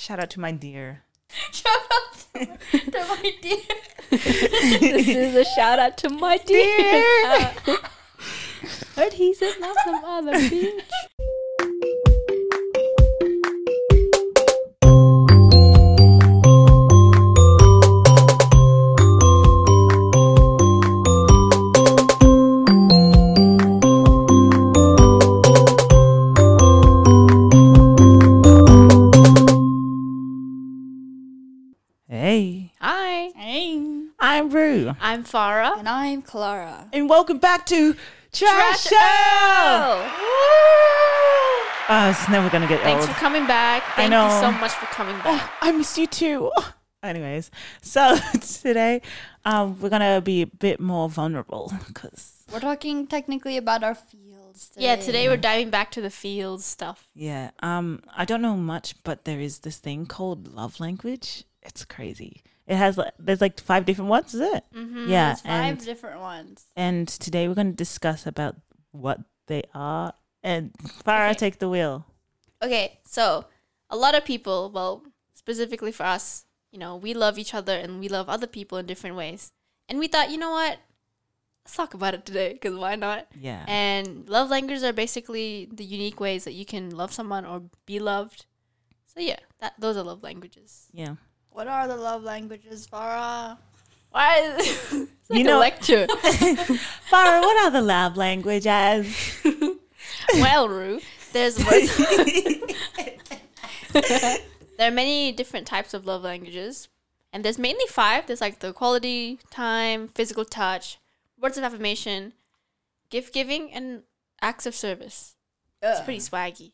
Shout out to my dear. Shout out to, to my dear. this is a shout out to my dear. Heard he's in love some other bitch. I'm Farah. And I'm Clara. and welcome back to Trash, Show. Oh. Oh, it's never gonna get Thanks old. for coming back. I Thank know. you so much for coming back. Oh, I missed you too. Anyways, so today um, we're gonna be a bit more vulnerable because We're talking technically about our fields. Today. Yeah, today we're diving back to the fields stuff. yeah, um, I don't know much, but there is this thing called love language. It's crazy. It has like there's like five different ones, is it? Mm-hmm. Yeah, five and different ones. and today we're gonna discuss about what they are. And Farah, Okay. take the wheel. Okay, so a lot of people, well, specifically for us, you know, we love each other and we love other people in different ways. And we thought, you know what? Let's talk about it today because why not? Yeah. And love languages are basically the unique ways that you can love someone or be loved. So yeah, that those are love languages. yeah. What are the love languages, Farah? Why? Is it's like You a know- lecture. Farah, what are the love languages? well, Rue, there's words. there are many different types of love languages, and there's mainly five. There's like the quality time, physical touch, words of affirmation, gift giving, and acts of service. It's pretty swaggy.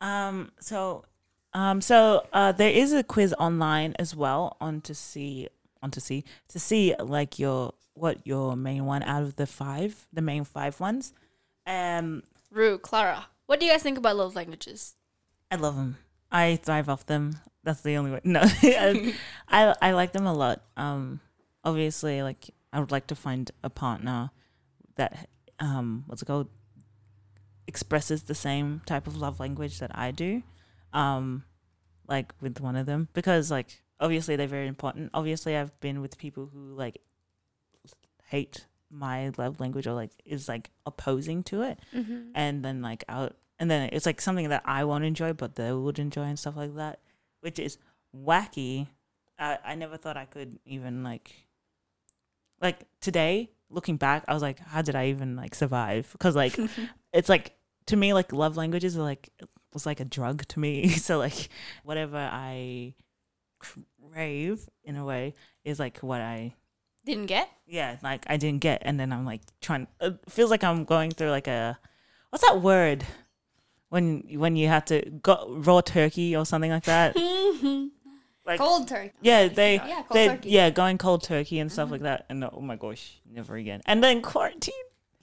Um. So, um. So, uh, there is a quiz online as well on to see on to see to see like your what your main one out of the five, the main five ones. Um. Rue, Clara, what do you guys think about love languages? I love them. I thrive off them. That's the only way. No, I, I I like them a lot. Um. Obviously, like I would like to find a partner that um what's it called expresses the same type of love language that I do. Um, like with one of them because like obviously they're very important. Obviously, I've been with people who like hate my love language or like is like opposing to it, Mm-hmm. and then like out and then it's like something that I won't enjoy, but they would enjoy and stuff like that, which is wacky. I I never thought I could even like like today looking back, I was like, how did I even like survive? Because like it's like to me like love languages are like was like a drug to me. so like whatever I crave in a way is like what I Didn't get? yeah like I didn't get, and then I'm like trying. It feels like I'm going through like a what's that word when when you have to go raw turkey or something like that. Like Cold turkey. yeah, they Yeah, cold they turkey. yeah going cold turkey and stuff mm-hmm. like that. And oh my gosh, never again. And then quarantine.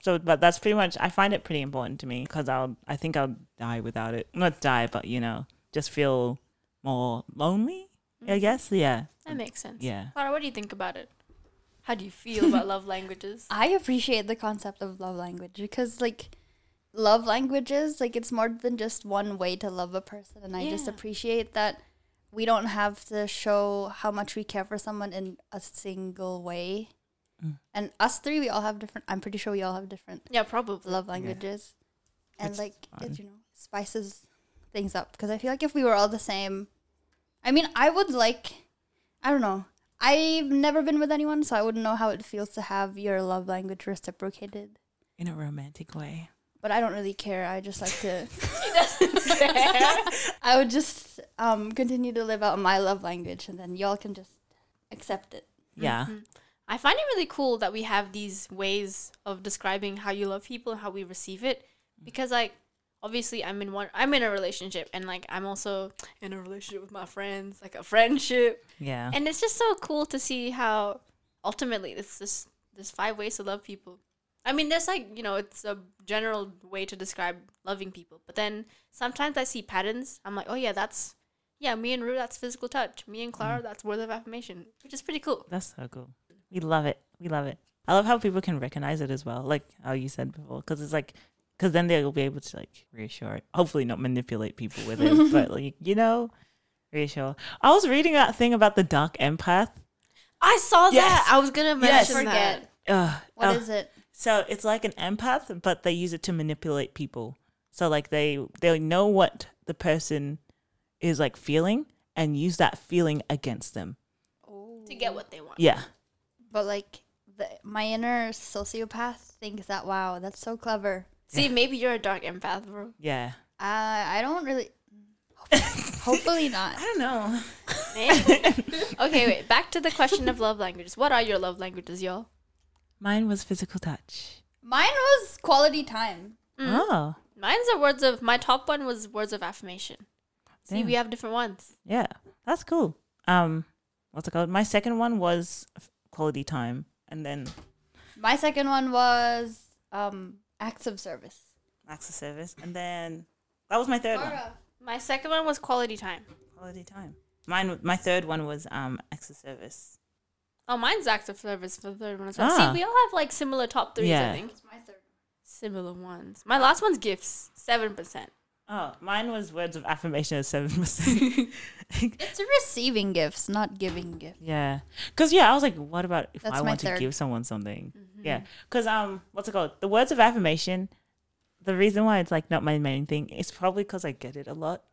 So, but that's pretty much. I find it pretty important to me because I'll. I think I'll die without it. Not die, but you know, just feel more lonely. I mm. guess. Yeah. That makes sense. Yeah. Clara, what do you think about it? How do you feel about love languages? I appreciate the concept of love language because, like, love languages, like, it's more than just one way to love a person. And I just appreciate that we don't have to show how much we care for someone in a single way. Mm. And us three, we all have different, I'm pretty sure we all have different Yeah, probably. love languages. And, It's like, it, you know, spices things up. Because I feel like if we were all the same, I mean, I would like, I don't know. I've never been with anyone, so I wouldn't know how it feels to have your love language reciprocated. In a romantic way. But I don't really care. I just like to. I would just um, continue to live out my love language, and then y'all can just accept it. Yeah. Mhm. I find it really cool that we have these ways of describing how you love people and how we receive it because like obviously I'm in one I'm in a relationship and like I'm also in a relationship with my friends, like a friendship. Yeah. And it's just so cool to see how ultimately it's this there's five ways to love people. I mean, there's like, you know, it's a general way to describe loving people. But then sometimes I see patterns. I'm like, oh yeah, that's yeah, me and Rue, that's physical touch. Me and Clara, mm. that's words of affirmation, which is pretty cool. That's so cool. We love it. We love it. I love how people can recognize it as well, like how you said before, because it's like, because then they'll be able to like reassure it. Hopefully, not manipulate people with it, but like you know, reassure. I was reading that thing about the dark empath. I saw Yes. that. I was gonna Yes. mention that. Forget. Ugh, What ugh. is it? So it's like an empath, but they use it to manipulate people. So like they they know what the person is like feeling and use that feeling against them. to get what they want. Yeah. But like the, my inner sociopath thinks that wow, that's so clever. See, maybe you're a dark empath, bro. Yeah. Uh, I don't really. Hopefully not. I don't know. okay, wait. Back to the question of love languages. What are your love languages, y'all? Mine was physical touch. Mine was quality time. Oh. Mine's are words of. My top one was words of affirmation. See, Damn. we have different ones. Yeah. That's cool. Um what's it called? My second one was f- quality time and then My second one was um acts of service. acts of service and then that was my third one. My second one was quality time. Quality time. Mine my third one was um acts of service. Oh, mine's acts of service for the third one as well. Ah. See, we all have like similar top threes, Yeah. I think. It's my third. Similar ones. My last one's gifts, 7%. Oh, mine was words of affirmation at seven percent. It's receiving gifts, not giving gifts. yeah, because yeah, I was like, what about if That's I want to give someone something? Mm-hmm. Yeah, because um, what's it called? The words of affirmation. The reason why it's like not my main thing is probably because I get it a lot,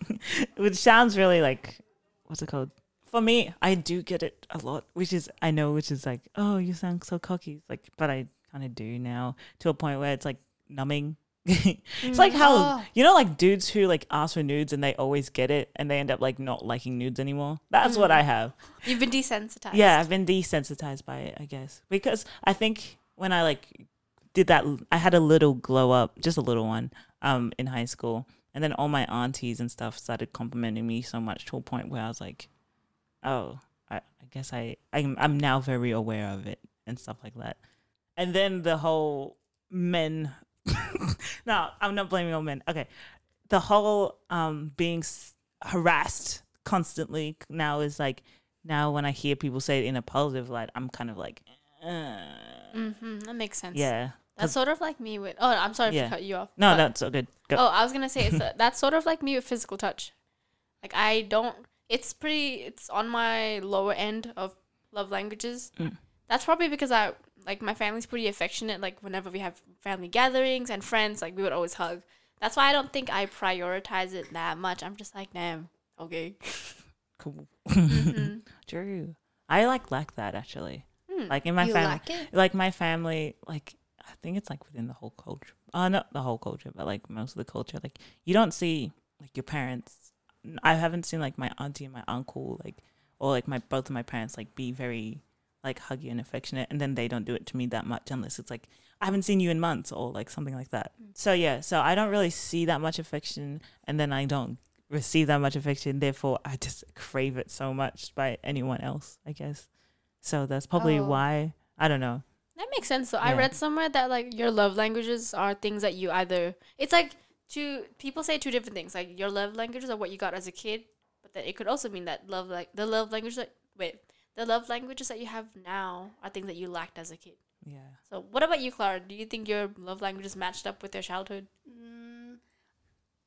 which sounds really like what's it called? For me, I do get it a lot, which is I know, which is like, oh, you sound so cocky. Like, but I kind of do now to a point where it's like numbing. it's like how Oh. you know, like dudes who like ask for nudes and they always get it, and they end up like not liking nudes anymore. That's what I have. You've been desensitized. Yeah, I've been desensitized by it, I guess, because I think when I like did that, I had a little glow up, just a little one, um, in high school, and then all my aunties and stuff started complimenting me so much to a point where I was like, oh, I, I guess I I'm I'm now very aware of it and stuff like that, and then the whole men. no, I'm not blaming all men. Okay, the whole um being s- harassed constantly now is like now when I hear people say it in a positive light, I'm kind of like, uh, hmm that makes sense. yeah. That's sort of like me with. Oh, I'm sorry Yeah. to cut you off. No, but- that's so good. Go. Oh, I was gonna say it's a, that's sort of like me with physical touch. Like I don't. It's pretty. It's on my lower end of love languages. Mm. That's probably because I like my family's pretty affectionate. Like whenever we have family gatherings and friends, like we would always hug. That's why I don't think I prioritize it that much. I'm just like, damn, okay. Cool. Mhm. True. I like like that actually. Hmm. Like in my you family, like like my family, like I think it's like within the whole culture. Uh, not the whole culture, but like most of the culture. Like you don't see like your parents. I haven't seen like my auntie and my uncle like, or like my both of my parents like be very like huggy and affectionate, and then they don't do it to me that much unless it's like I haven't seen you in months or like something like that. Mm. So yeah, so I don't really see that much affection, and then I don't receive that much affection. Therefore, I just crave it so much by anyone else. I guess. So that's probably Oh. why I don't know. That makes sense. So I read somewhere that like your love languages are things that you either it's like two people say two different things. Like your love languages are what you got as a kid, but then it could also mean that love like the love language that wait the love languages that you have now are things that you lacked as a kid. Yeah. So what about you, Clara? Do you think your love languages matched up with your childhood? Mm,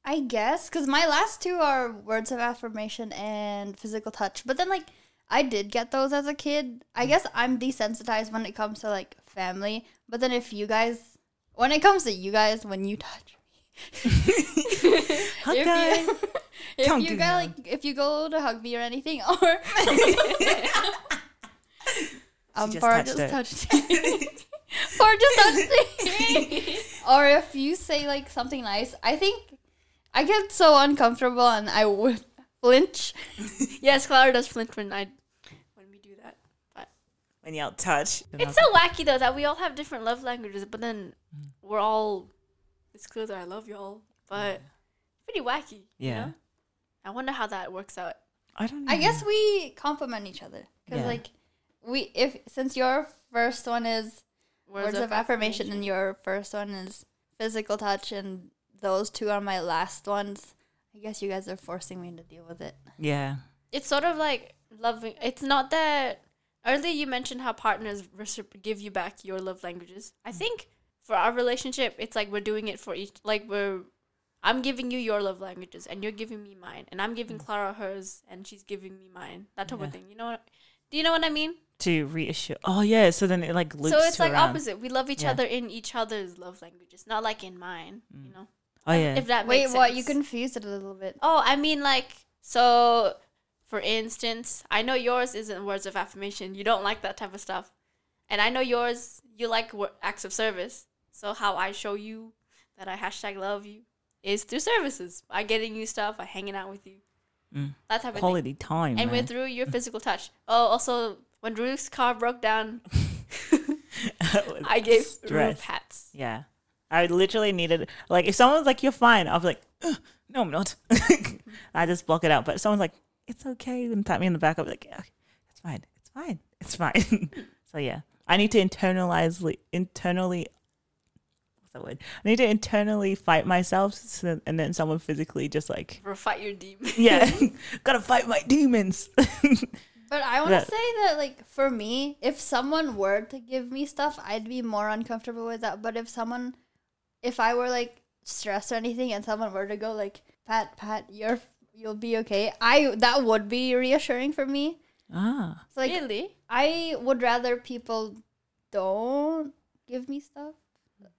I guess because my last two are words of affirmation and physical touch. But then, like, I did get those as a kid. I guess I'm desensitized when it comes to like family. But then, if you guys, when it comes to you guys, when you touch Hug if guy. you, if Don't you do go that. like if you go to hug me or anything, or um, just or touched just it. touched or just touched me, or if you say like something nice, I think I get so uncomfortable and I would flinch. yes, Clara does flinch when I when we do that. But when you out touch. It's so wacky though that we all have different love languages, but then we're all it's clear that I love y'all, but pretty wacky. you Yeah. know? I wonder how that works out. I don't. Know. I guess we compliment each other because Yeah. like we if since your first one is words, of, affirmation, and your first one is physical touch and those two are my last ones. I guess you guys are forcing me to deal with it. Yeah. It's sort of like loving. It's not that earlier you mentioned how partners give you back your love languages. I mm. think for our relationship, it's like we're doing it for each. Like we're I'm giving you your love languages, and you're giving me mine, and I'm giving Mm. Clara hers, and she's giving me mine. That type Yeah. of thing. You know what? Do you know what I mean? To reassure. Oh yeah. So then it like loops. so it's like around. opposite. We love each Yeah. other in each other's love languages, not like in mine. You Mm. know. Oh yeah. If that Wait, makes what? sense. You confused it a little bit. Oh, I mean, like, so, for instance, I know yours isn't words of affirmation. You don't like that type of stuff. And I know yours, you like acts of service. So, how I show you that I hashtag love you is through services by getting you stuff, by hanging out with you, Mm. that type of. Quality time. And man. with through your physical touch. Oh, also, when Ruth's car broke down, I gave Ruth hats. Yeah. I literally needed like if someone's like you're fine, I'll be like, no, I'm not. I just block it out. But if someone's like, it's okay, and tap me in the back, I'll be like, yeah, it's fine, it's fine, it's fine. so yeah, I need to internalize internally. What's that word? I need to internally fight myself, so, and then someone physically just like, For fight your demons. yeah, gotta fight my demons. But I want to say that, like, for me, if someone were to give me stuff, I'd be more uncomfortable with that. But if someone, if I were like stressed or anything, and someone were to go like, "Pat, Pat, you're you'll be okay," I that would be reassuring for me. ah, So like, really? I would rather people don't give me stuff.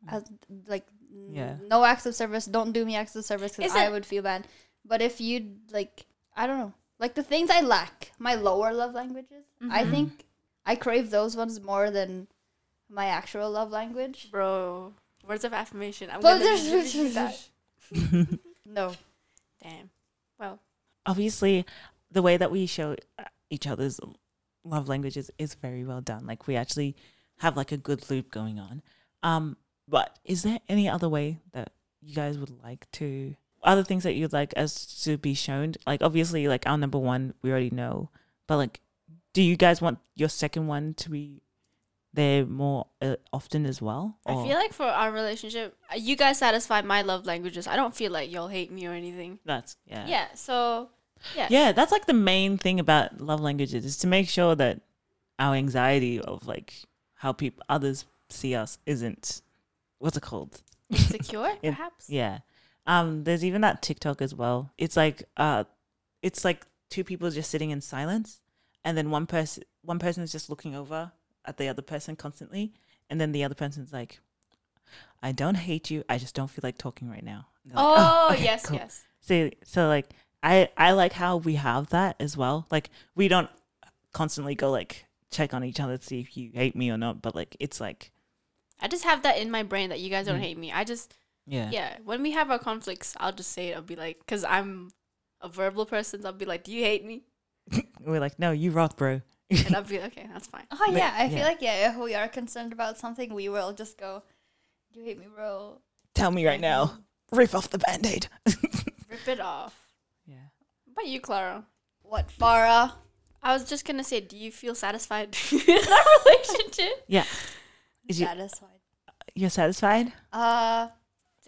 As like, Yeah. no acts of service. Don't do me acts of service because I it- would feel bad. But if you like, I don't know, like the things I lack, my lower love languages. I Mhm. think I crave those ones more than my actual love language. Bro, words of affirmation. I'm But gonna do that. No, Damn. Well, obviously the way that we show uh, each other's love languages is very well done like we actually have like a good loop going on um but is there any other way that you guys would like to other things that you'd like us to be shown like obviously like our number one we already know but like do you guys want your second one to be there more uh, often as well I feel like for our relationship, uh, you guys satisfy my love languages. I don't feel like y'all hate me or anything. that's yeah Yeah. So, yeah. yeah that's like the main thing about love languages is to make sure that our anxiety of like how people others see us isn't what's it called Insecure, In- perhaps. yeah um there's even that tiktok as well it's like uh it's like two people just sitting in silence and then one person one person is just looking over at the other person constantly and then the other person's like i don't hate you i just don't feel like talking right now like, Oh, okay, yes, cool." yes. so so like I I like how we have that as well. Like we don't constantly go like check on each other to see if you hate me or not, but like it's like I just have that in my brain that you guys don't Mm. hate me. I just, yeah. yeah. When we have our conflicts, I'll just say it. I'll be like, because I'm a verbal person, so I'll be like, do you hate me? We're like, no, you rock, bro. And I'll be like, okay, that's fine. oh But- yeah, I feel like yeah, if we are concerned about something, we will just go. Do you hate me, bro. Tell me right now. Rip off the band-aid. Rip it off. yeah. What about you, Clara? What, Farah? I was just gonna say, do you feel satisfied in our relationship? Yeah. Is you, Satisfied. you're satisfied? Uh,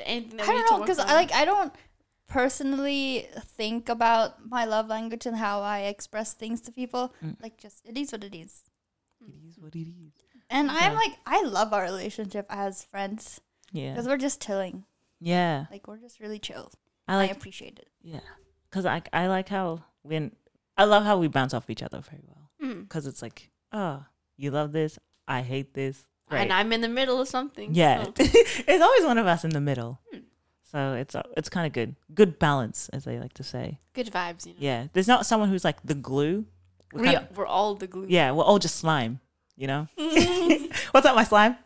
anything I that we don't need know because I like I don't personally think about my love language and how I express things to people. Mm. Like just it is what it is. It is what it is. And I'm like I love our relationship as friends Yeah. because we're just chilling. Yeah. Like we're just really chill. I I, like appreciate it. yeah. Cuz I I like how when I love how we bounce off each other very well. Mm. Cuz it's like, "Oh, you love this. I hate this." Great. And I'm in the middle of something. Yeah, so- it's always one of us in the middle. Hmm. So it's uh, it's kind of good, good balance, as they like to say. Good vibes, you know. Yeah, there's not someone who's like the glue. We're We, kinda- we're all the glue. yeah, we're all just slime. You know. What's up, my slime?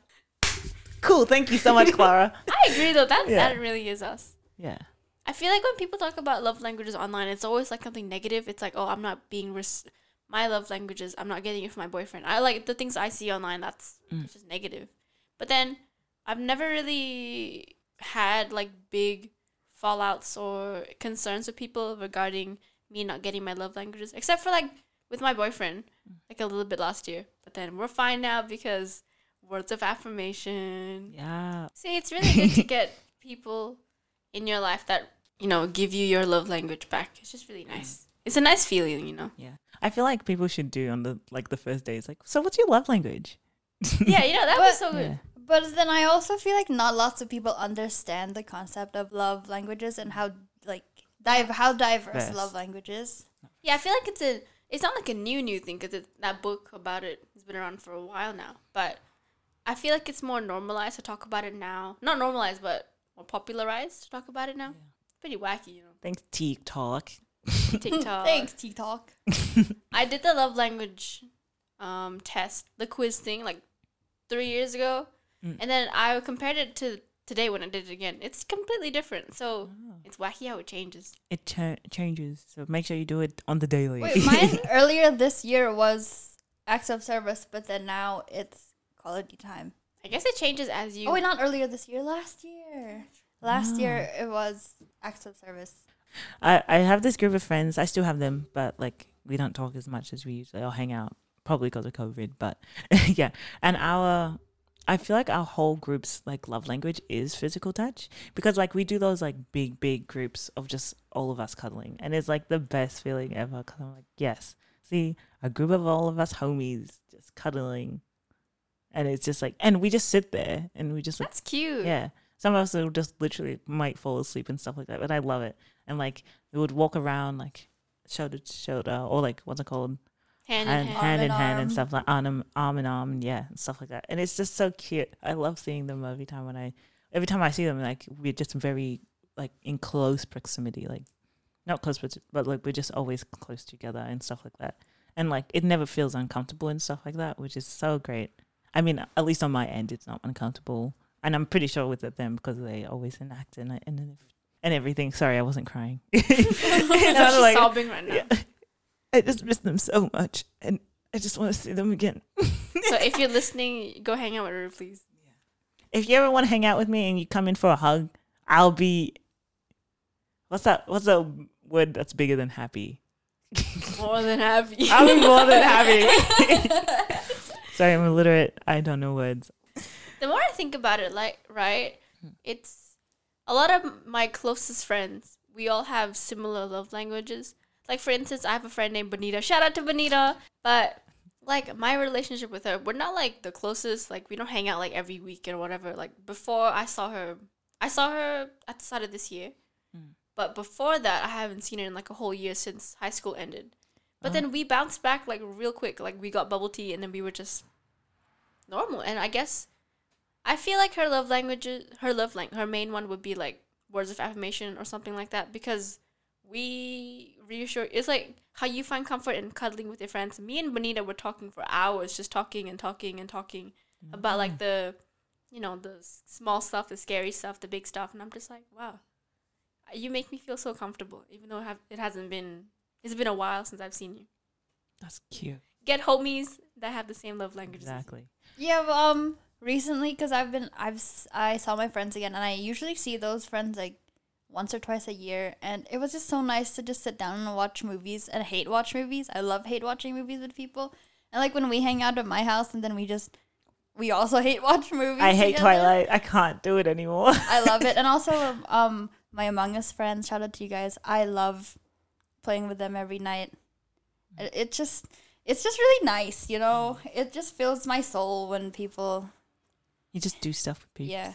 Cool. Thank you so much, Clara. I agree though. That Yeah. that really is us. Yeah. I feel like when people talk about love languages online, it's always like something negative. It's like, oh, I'm not being res- my love languages. I'm not getting it from my boyfriend. I like the things I see online. That's Mm. just negative. But then I've never really had like big fallouts or concerns with people regarding me not getting my love languages, except for like with my boyfriend, like a little bit last year. But then we're fine now because words of affirmation, Yeah. See, it's really good to get people in your life that, you know, give you your love language back. It's just really nice. It's a nice feeling, you know. Yeah. I feel like people should do on the like the first days. Like, so what's your love language? Yeah, you know, that was so good. Yeah. But then I also feel like not lots of people understand the concept of love languages and how like dive how diverse Yes. love languages. Yeah, I feel like it's a. It's not like a new new thing because that book about it has been around for a while now. But I feel like it's more normalized to talk about it now. Not normalized, but more popularized to talk about it now. It's pretty wacky, you know. Thanks, TikTok. TikTok. Thanks, TikTok. I did the love language um, test, the quiz thing, like three years ago, Mm. and then I compared it to today when I did it again. It's completely different. So it's wacky how it changes. It cha- changes, so make sure you do it on the daily. Wait, mine earlier this year was acts of service, but then now it's quality time. I guess it changes as you. Oh wait, not earlier this year, last year. Last year it was acts of service. I, I have this group of friends. I still have them, but like we don't talk as much as we usually. I'll hang out probably because of COVID, but yeah. And our, I feel like our whole group's like love language is physical touch because like we do those like big big groups of just all of us cuddling, and it's like the best feeling ever. Cause I'm like, yes, see a group of all of us homies just cuddling, and it's just like, and we just sit there and we just like That's cute. yeah. Some of us will just literally might fall asleep and stuff like that, but I love it. And like we would walk around like shoulder to shoulder, or like what's it called, Hand, hand, in Arm hand in in hand arm. and stuff like arm arm in arm, yeah, and stuff like that. And it's just so cute. I love seeing them every time when I every time I see them. Like we're just very like in close proximity, like not close, but but like we're just always close together and stuff like that. And like it never feels uncomfortable and stuff like that, which is so great. I mean, at least on my end, it's not uncomfortable, and I'm pretty sure with them because they always enact and and and everything. Sorry, I wasn't crying. it No, she's like- sobbing right now. yeah. I just miss them so much, and I just want to see them again. So if you're listening, go hang out with her, please. If you ever want to hang out with me and you come in for a hug, I'll be. What's that? What's that word that's bigger than happy? More than happy. I'll be more than happy. Sorry, I'm illiterate. I don't know words. The more I think about it, like right, it's a lot of my closest friends. We all have similar love languages. Like for instance, I have a friend named Bonita. Shout out to Bonita. But like my relationship with her, we're not like the closest. Like we don't hang out like every week or whatever. Like before I saw her, I saw her at the start of this year. Mm. But before that, I haven't seen her in like a whole year since high school ended. But uh-huh. then we bounced back like real quick. Like we got bubble tea, and then we were just normal. And I guess I feel like her love language, her love language, her main one would be like words of affirmation or something like that because we reassure. It's like how you find comfort in cuddling with your friends. Me and Bonita were talking for hours, just talking and talking and talking about like the, you know, the small stuff, the scary stuff, the big stuff, and I'm just like, wow, you make me feel so comfortable, even though it, have, it hasn't been. It's been a while since I've seen you. That's cute. Get homies that have the same love languages. Exactly. Yeah, but, um, recently because I've been I've I saw my friends again, and I usually see those friends like once or twice a year, and it was just so nice to just sit down and watch movies. And hate watch movies. I love hate watching movies with people, and like when we hang out at my house, and then we just we also hate watch movies. I hate together. Twilight. I can't do it anymore. I love it, and also um my Among Us friends. Shout out to you guys. I love playing with them every night. It, it just it's just really nice, you know. It just fills my soul when people you just do stuff with people. yeah.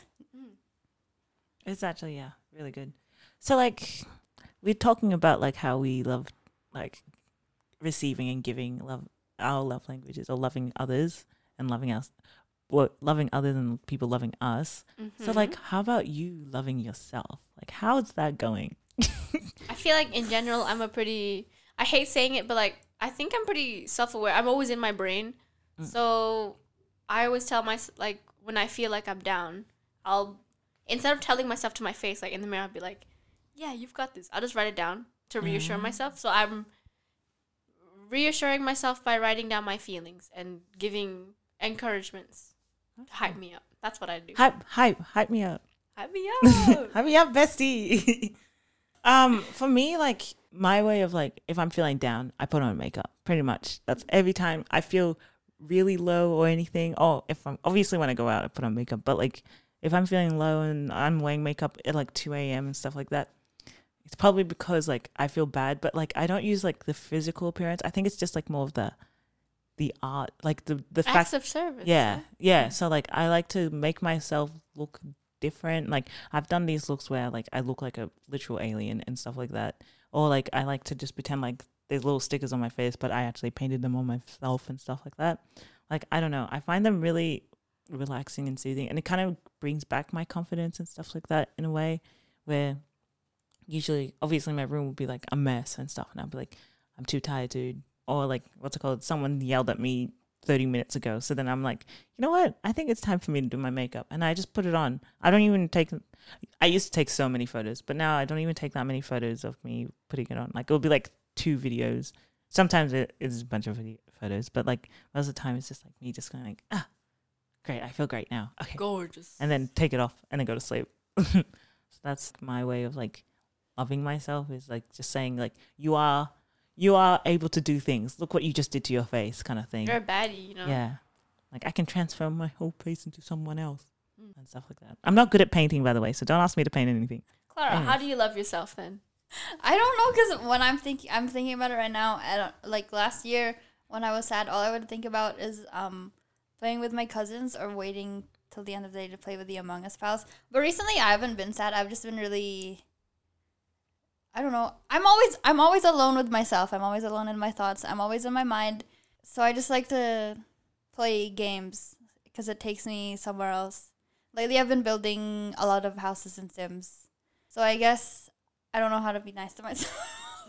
It's actually yeah, really good. So like we're talking about like how we love like receiving and giving love our love languages or loving others and loving us well, loving others and people loving us. So Mhm. like how about you loving yourself? Like how's that going? I feel like in general, I'm a pretty. I hate saying it, but like I think I'm pretty self-aware. I'm always in my brain, Mm. so I always tell myself like when I feel like I'm down, I'll instead of telling myself to my face like in the mirror, I'll be like, "Yeah, you've got this." I'll just write it down to reassure Mm. myself. So I'm reassuring myself by writing down my feelings and giving encouragements to hype me up. That's what I do. Hype hype hype me up. Hype me up. Hype me up, bestie. um, for me, like my way of like if I'm feeling down, I put on makeup. Pretty much. That's every time I feel really low or anything. Oh, if I'm obviously when I go out, I put on makeup. But like if I'm feeling low and I'm wearing makeup at like two a.m. and stuff like that, it's probably because like I feel bad. But like I don't use like the physical appearance. I think it's just like more of the the art, like the the fact of service. yeah, yeah. So like I like to make myself look different. Like I've done these looks where like I look like a literal alien and stuff like that. Or like I like to just pretend like there's little stickers on my face, but I actually painted them on myself and stuff like that. Like I don't know. I find them really relaxing and soothing and it kind of brings back my confidence and stuff like that in a way where usually obviously my room would be like a mess and stuff and I'd be like, I'm too tired, dude. Or like what's it called? Someone yelled at me 30 minutes ago. So then I'm like, you know what? I think it's time for me to do my makeup. And I just put it on. I don't even take, I used to take so many photos, but now I don't even take that many photos of me putting it on. Like it'll be like two videos. Sometimes it is a bunch of video photos, but like most of the time it's just like me just going like, ah, great. I feel great now. Okay. Gorgeous. And then take it off and then go to sleep. so that's my way of like loving myself is like just saying like, you are, you are able to do things. Look what you just did to your face kind of thing. You're a baddie, you know. Yeah. Like I can transform my whole face into someone else Mm. and stuff like that. I'm not good at painting, by the way, so don't ask me to paint anything. Clara, how do you love yourself then? I don't know because when I'm thinking, I'm thinking about it right now. I don't like last year when I was sad. All I would think about is um playing with my cousins or waiting till the end of the day to play with the Among Us pals. But recently, I haven't been sad. I've just been really. I don't know. I'm always I'm always alone with myself. I'm always alone in my thoughts. I'm always in my mind. So I just like to play games because it takes me somewhere else. Lately, I've been building a lot of houses in Sims. So I guess I don't know how to be nice to myself.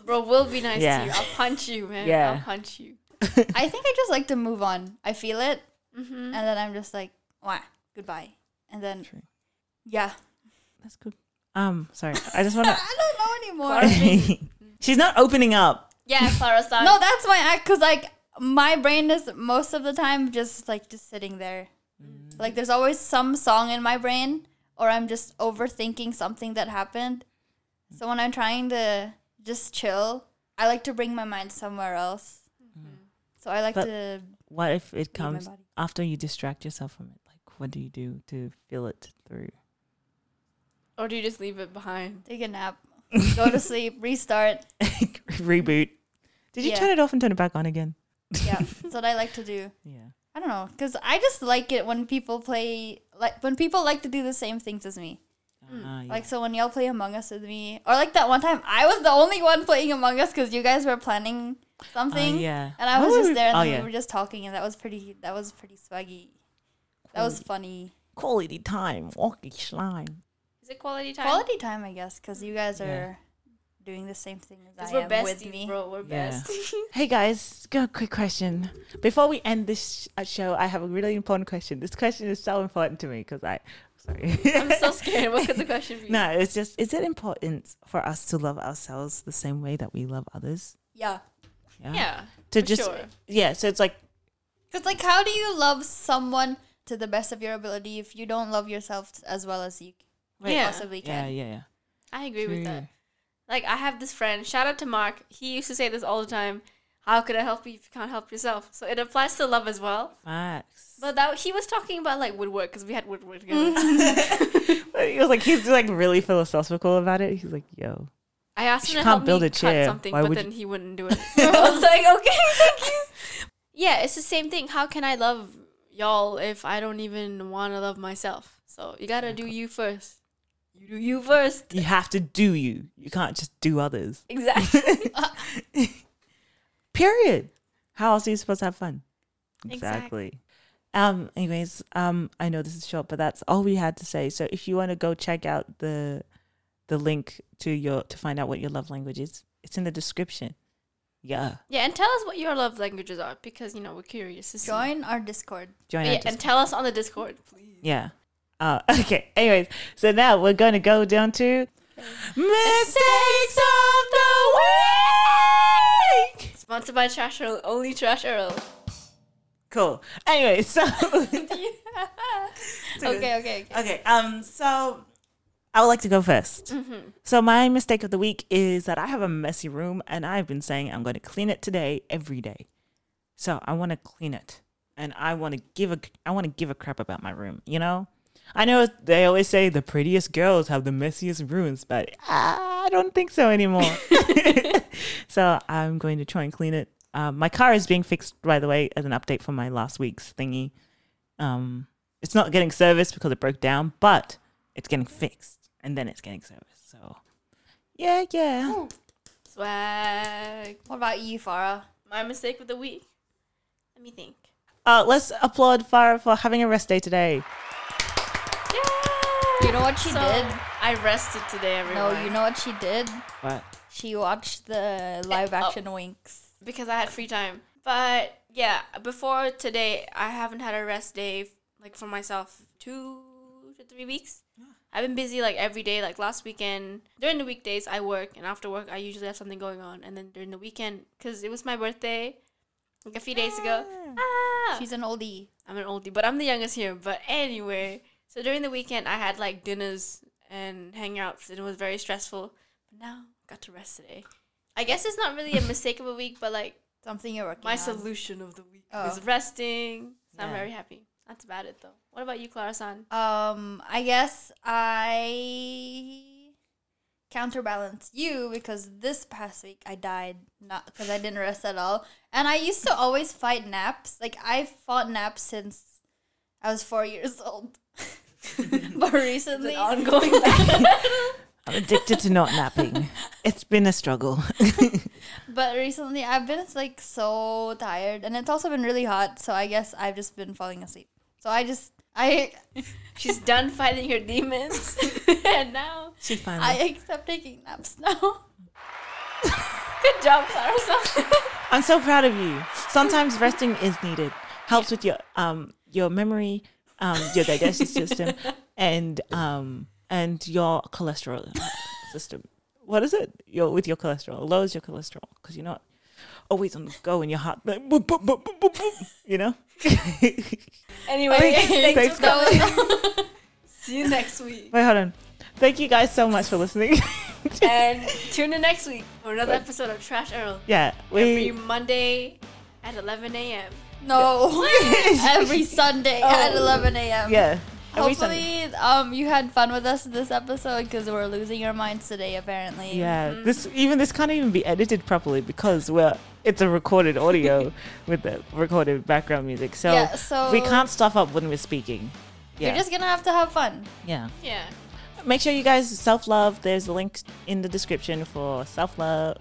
Bro, we'll be nice Yeah. to you. I'll punch you, man. Yeah. I'll punch you. I think I just like to move on. I feel it, Mm-hmm. and then I'm just like, wah, goodbye. And then, True. yeah. That's good. Um, sorry. I just want to. I don't know anymore. She's not opening up. Yeah, Clara son. no, that's my act, because, like, my brain is most of the time just, like, just sitting there. Like, there's always some song in my brain, or I'm just overthinking something that happened. So when I'm trying to just chill, I like to bring my mind somewhere else. Mm-hmm. So I like But- to What if it comes after you distract yourself from it? Like, what do you do to feel it through? Or do you just leave it behind? Take a nap, go to sleep, restart. Reboot. Did you Yeah. turn it off and turn it back on again? Yeah, that's what I like to do. Yeah. I don't know, cause I just like it when people play like when people like to do the same things as me. Ah, yeah. Like so when y'all play Among Us with me, or like that one time I was the only one playing Among Us because you guys were planning Ah, something, yeah. and I was were just we- there, and oh, yeah. we were just talking, and that was pretty. That was pretty swaggy. That was funny. Quality time. Walkie slime. Is it quality time? Quality time, I guess, because you guys Yeah. are doing the same thing as Because I we're am besties, with me. bro. We're Yeah. Hey guys, got a quick question. Before we end this sh- uh, show, I have a really important question. This question is so important to me because I, sorry. I'm so scared. What could the question be? no, it's just, is it important for us to love ourselves the same way that we love others? Yeah, Yeah. yeah To just, sure. yeah. So it's like, because like, how do you love someone to the best of your ability if you don't love yourself as well as you Wait, Yeah. possibly can? yeah, yeah. Yeah. I agree with that. Like I have this friend. Shout out to Mark. He used to say this all the time. How could I help you if you can't help yourself? So it applies to love as well. Facts. But that he was talking about like woodwork because we had woodwork together. Mm. But he was like, he's like really philosophical about it. He's like, yo, I asked him to help can't build me a chair, something, why but would then he wouldn't do it. I was like, okay, thank you. Yeah, it's the same thing. How can I love y'all if I don't even want to love myself? So you gotta do you first. You do you first. you have to do you. You can't just do others. Exactly. Period. How else are you supposed to have fun? Exactly. Um. Anyways, um, I know this is short, but that's all we had to say. So if you want to go check out the the link to your to find out what your love language is, it's in the description. Yeah. yeah, and tell us what your love languages are because you know we're curious to see. Join our Discord. Join Yeah, our and tell us on the Discord, please. Yeah. Uh, okay. Anyways, so now we're going to go down to mistakes of the week. Sponsored by Trash IRL, only Trash IRL. Cool. Anyway, so okay, okay, okay. okay. Um. So I would like to go 1st So my mistake of the week is that I have a messy room, and I've been saying I'm going to clean it today, every day. So I want to clean it, and I want to give a I want to give a crap about my room. You know. I know they always say the prettiest girls have the messiest rooms, but I don't think so anymore. so I'm going to try and clean it Um, my car is being fixed, by the way, as an update from my last week's thingy. Um, it's not getting serviced because it broke down, but it's getting fixed, and then it's getting serviced. So, yeah, yeah. Swag. What about you, Farah? My mistake of the week. Let me think. Uh, let's applaud Farah for having a rest day today. You know what she So, did? I rested today, everyone. No, you know what she did? What? She watched the live action Winx. because I had free time. But yeah, before today, I haven't had a rest day like for myself two to three weeks. Yeah. I've been busy like every day. Like last weekend, during the weekdays I work, and after work I usually have something going on. And then during the weekend, because it was my birthday, like a few days ago. Ah, She's an oldie. I'm an oldie, but I'm the youngest here. But anyway, so during the weekend I had like dinners and hangouts, and it was very stressful. But now I got to rest today. I guess it's not really a mistake of a week, but like Something you're working my on. solution of the week Oh. is resting. So I'm very happy. That's about it though. What about you, Clara san? Um, I guess I counterbalance you because this past week I died not because I didn't rest at all, and I used to always fight naps. Like I fought naps since I was four years old, but recently, ongoing battle. I'm addicted to not napping. It's been a struggle. but recently I've been like so tired, and it's also been really hot. So I guess I've just been falling asleep. So I just I She's done fighting her demons, and now she finally. I accept taking naps now. good job, Clara. I'm so proud of you. Sometimes resting is needed. Helps with your um your memory, um your digestive system, and um and your cholesterol system. What is it? Your with your cholesterol lowers your cholesterol because you're not always on the go and your heart, like, boop, boop, boop, boop, boop, boop, you know. anyway, Okay, thanks, thanks, for coming. See you next week, Wait, hold on. Thank you guys so much for listening. and tune in next week for another episode of Trash IRL. yeah, Every we Monday at 11 a.m. No, every Sunday at Oh. 11 a.m. yeah. every Sunday. Hopefully, um, you had fun with us this episode because we're losing our minds today. Apparently, Yeah, Mm-hmm. this even this can't even be edited properly because we're it's a recorded audio with the recorded background music. So, Yeah, so we can't stuff up when we're speaking. You're just gonna have to have fun. yeah. Yeah. Make sure you guys self love. There's a link in the description for self love.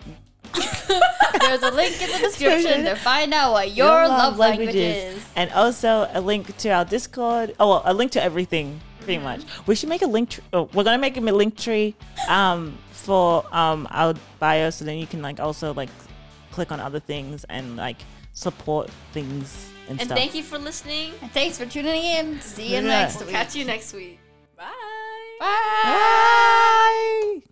There's a link in the description to find out what your, Your love, love language is. and also a link to our Discord. Oh, well, a link to everything, pretty Mm-hmm. much. We should make a link. Tr- oh, we're gonna make a link tree um, for um, our bio, so then you can like also like click on other things and like support things and, stuff. And stuff. thank you for listening. And thanks for tuning in. See you Yeah. next We'll week. catch you next week. Bye. Bye. Bye.